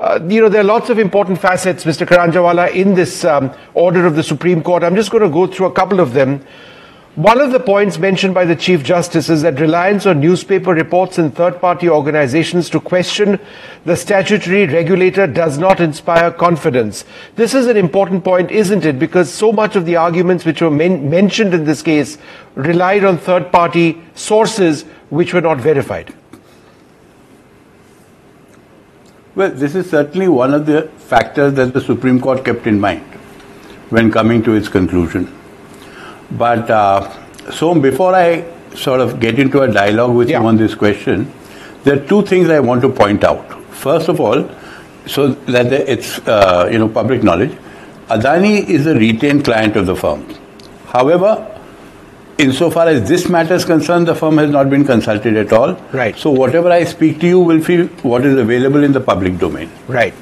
uh, you know, there are lots of important facets, Mr. Karanjawala, in this um, order of the Supreme Court. I'm just going to go through a couple of them. One of the points mentioned by the Chief Justice is that reliance on newspaper reports and third party organizations to question the statutory regulator does not inspire confidence. This is an important point, isn't it? Because so much of the arguments which were men- mentioned in this case relied on third party sources which were not verified. Well, this is certainly one of the factors that the Supreme Court kept in mind when coming to its conclusion. But uh, so before I sort of get into a dialogue with yeah. you on this question, there are two things I want to point out. First of all, so that it's uh, you know public knowledge, Adani is a retained client of the firm. However, insofar as this matter is concerned, the firm has not been consulted at all. Right. So whatever I speak to you will be what is available in the public domain. Right.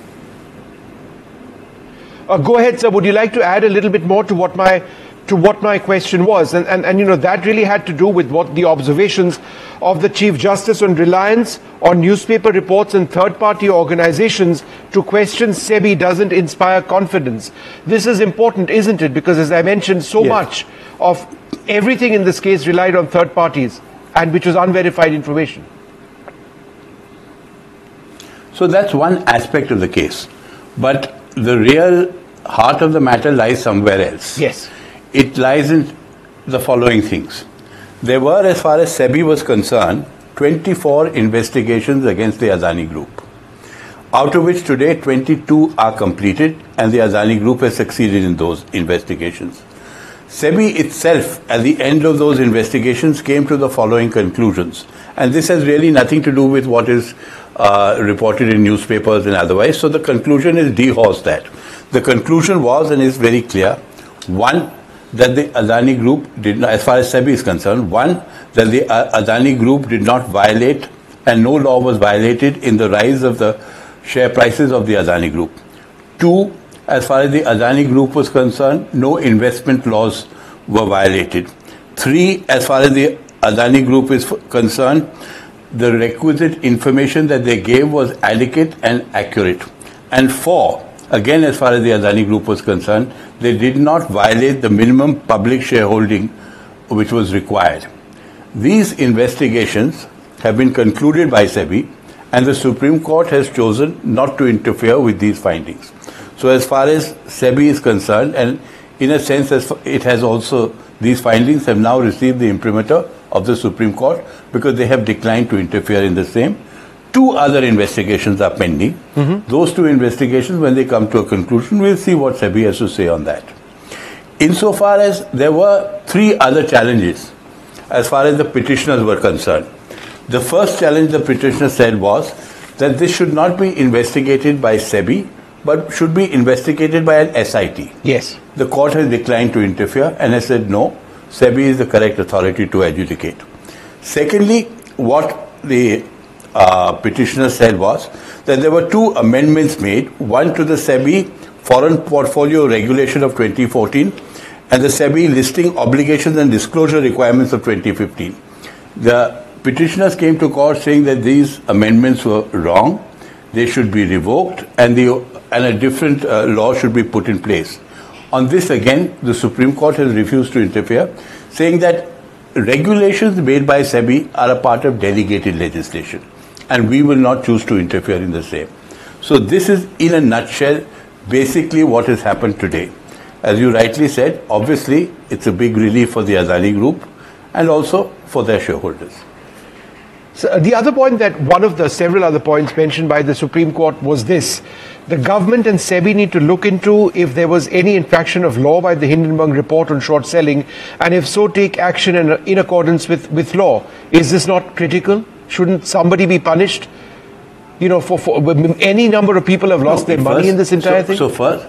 Uh, go ahead, sir. Would you like to add a little bit more to what my to what my question was. And, and, and, you know, that really had to do with what the observations of the Chief Justice on reliance on newspaper reports and third party organizations to question SEBI doesn't inspire confidence. This is important, isn't it? Because as I mentioned, so yes. much of everything in this case relied on third parties and which was unverified information. So that's one aspect of the case. But the real heart of the matter lies somewhere else. Yes it lies in the following things. There were, as far as SEBI was concerned, 24 investigations against the Adani Group, out of which today 22 are completed, and the Adani Group has succeeded in those investigations. SEBI itself, at the end of those investigations, came to the following conclusions. And this has really nothing to do with what is uh, reported in newspapers and otherwise. So the conclusion is dehors that. The conclusion was and is very clear. One, that the Adani Group did not, as far as SEBI is concerned, one, that the uh, Adani Group did not violate and no law was violated in the rise of the share prices of the Adani Group. Two, as far as the Adani Group was concerned, no investment laws were violated. Three, as far as the Adani Group is concerned, the requisite information that they gave was adequate and accurate. And four, Again, as far as the Adani Group was concerned, they did not violate the minimum public shareholding which was required. These investigations have been concluded by SEBI, and the Supreme Court has chosen not to interfere with these findings. So, as far as SEBI is concerned, and in a sense, it has also, these findings have now received the imprimatur of the Supreme Court because they have declined to interfere in the same two other investigations are pending. Mm-hmm. Those two investigations, when they come to a conclusion, we'll see what SEBI has to say on that. Insofar as there were three other challenges as far as the petitioners were concerned. The first challenge the petitioner said was that this should not be investigated by SEBI, but should be investigated by an SIT. Yes. The court has declined to interfere and has said no, SEBI is the correct authority to adjudicate. Secondly, what the uh, petitioner said was that there were two amendments made one to the SEBI Foreign Portfolio Regulation of 2014 and the SEBI Listing Obligations and Disclosure Requirements of 2015. The petitioners came to court saying that these amendments were wrong, they should be revoked, and, the, and a different uh, law should be put in place. On this, again, the Supreme Court has refused to interfere, saying that regulations made by SEBI are a part of delegated legislation and we will not choose to interfere in the same. So, this is in a nutshell basically what has happened today. As you rightly said, obviously it's a big relief for the Adani Group and also for their shareholders. So the other point that one of the several other points mentioned by the Supreme Court was this. The government and SEBI need to look into if there was any infraction of law by the Hindenburg report on short selling, and if so, take action in, in accordance with, with law. Is this not critical? Shouldn't somebody be punished? You know, for, for any number of people have lost no, their money in this entire so, thing. So first,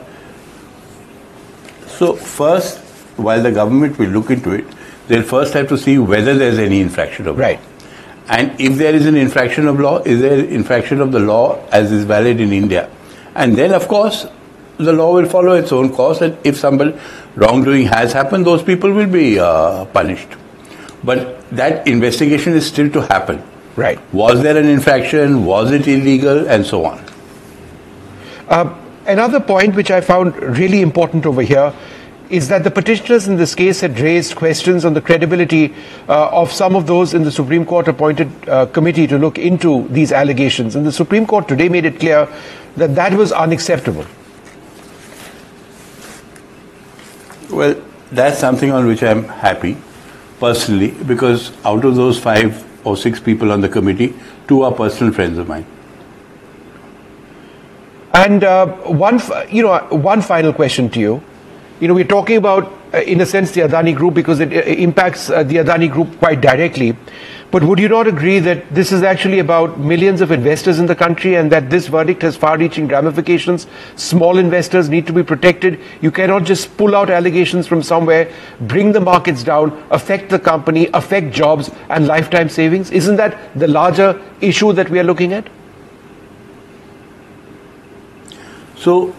so first, while the government will look into it, they'll first have to see whether there's any infraction of right. law. And if there is an infraction of law, is there infraction of the law as is valid in India? And then, of course, the law will follow its own course. And if some wrongdoing has happened, those people will be uh, punished. But that investigation is still to happen. Right. Was there an infraction? Was it illegal? And so on. Uh, another point which I found really important over here is that the petitioners in this case had raised questions on the credibility uh, of some of those in the Supreme Court appointed uh, committee to look into these allegations. And the Supreme Court today made it clear that that was unacceptable. Well, that's something on which I'm happy personally because out of those five or six people on the committee, two are personal friends of mine. And uh, one, you know, one final question to you. You know, we're talking about, uh, in a sense, the Adani Group because it, it impacts uh, the Adani Group quite directly. But would you not agree that this is actually about millions of investors in the country and that this verdict has far reaching ramifications? Small investors need to be protected. You cannot just pull out allegations from somewhere, bring the markets down, affect the company, affect jobs and lifetime savings. Isn't that the larger issue that we are looking at? So,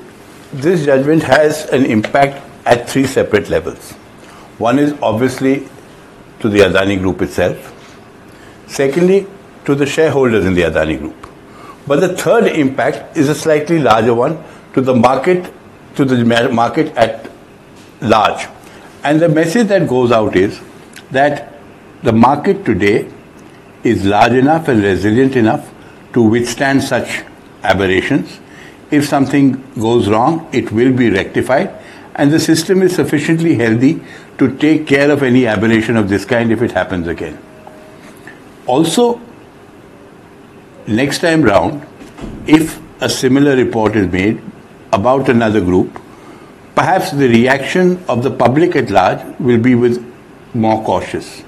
this judgment has an impact at three separate levels. One is obviously to the Adani Group itself. Secondly, to the shareholders in the Adani Group. But the third impact is a slightly larger one to the market, to the market at large. And the message that goes out is that the market today is large enough and resilient enough to withstand such aberrations. If something goes wrong, it will be rectified and the system is sufficiently healthy to take care of any aberration of this kind if it happens again. Also, next time round, if a similar report is made about another group, perhaps the reaction of the public at large will be with more cautious.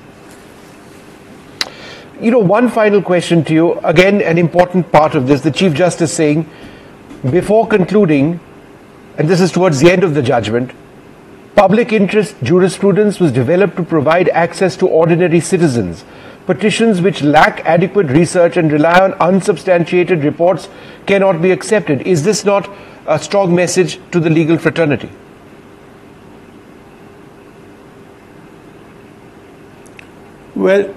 You know, one final question to you. Again, an important part of this. The Chief Justice saying, before concluding, and this is towards the end of the judgment, public interest jurisprudence was developed to provide access to ordinary citizens. Petitions which lack adequate research and rely on unsubstantiated reports cannot be accepted. Is this not a strong message to the legal fraternity? Well,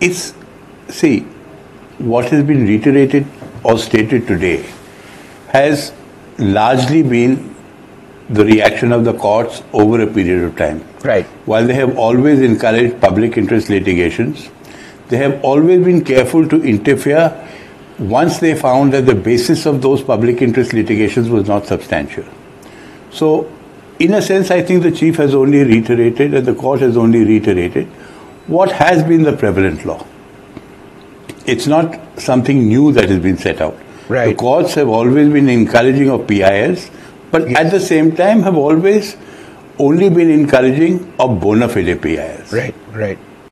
it's, see, what has been reiterated or stated today has largely been the reaction of the courts over a period of time. Right. While they have always encouraged public interest litigations, they have always been careful to interfere once they found that the basis of those public interest litigations was not substantial. So, in a sense, I think the chief has only reiterated and the court has only reiterated what has been the prevalent law it's not something new that has been set out. Right. The courts have always been encouraging of PILs, but yes. at the same time have always only been encouraging of bona fide PILs. Right, right.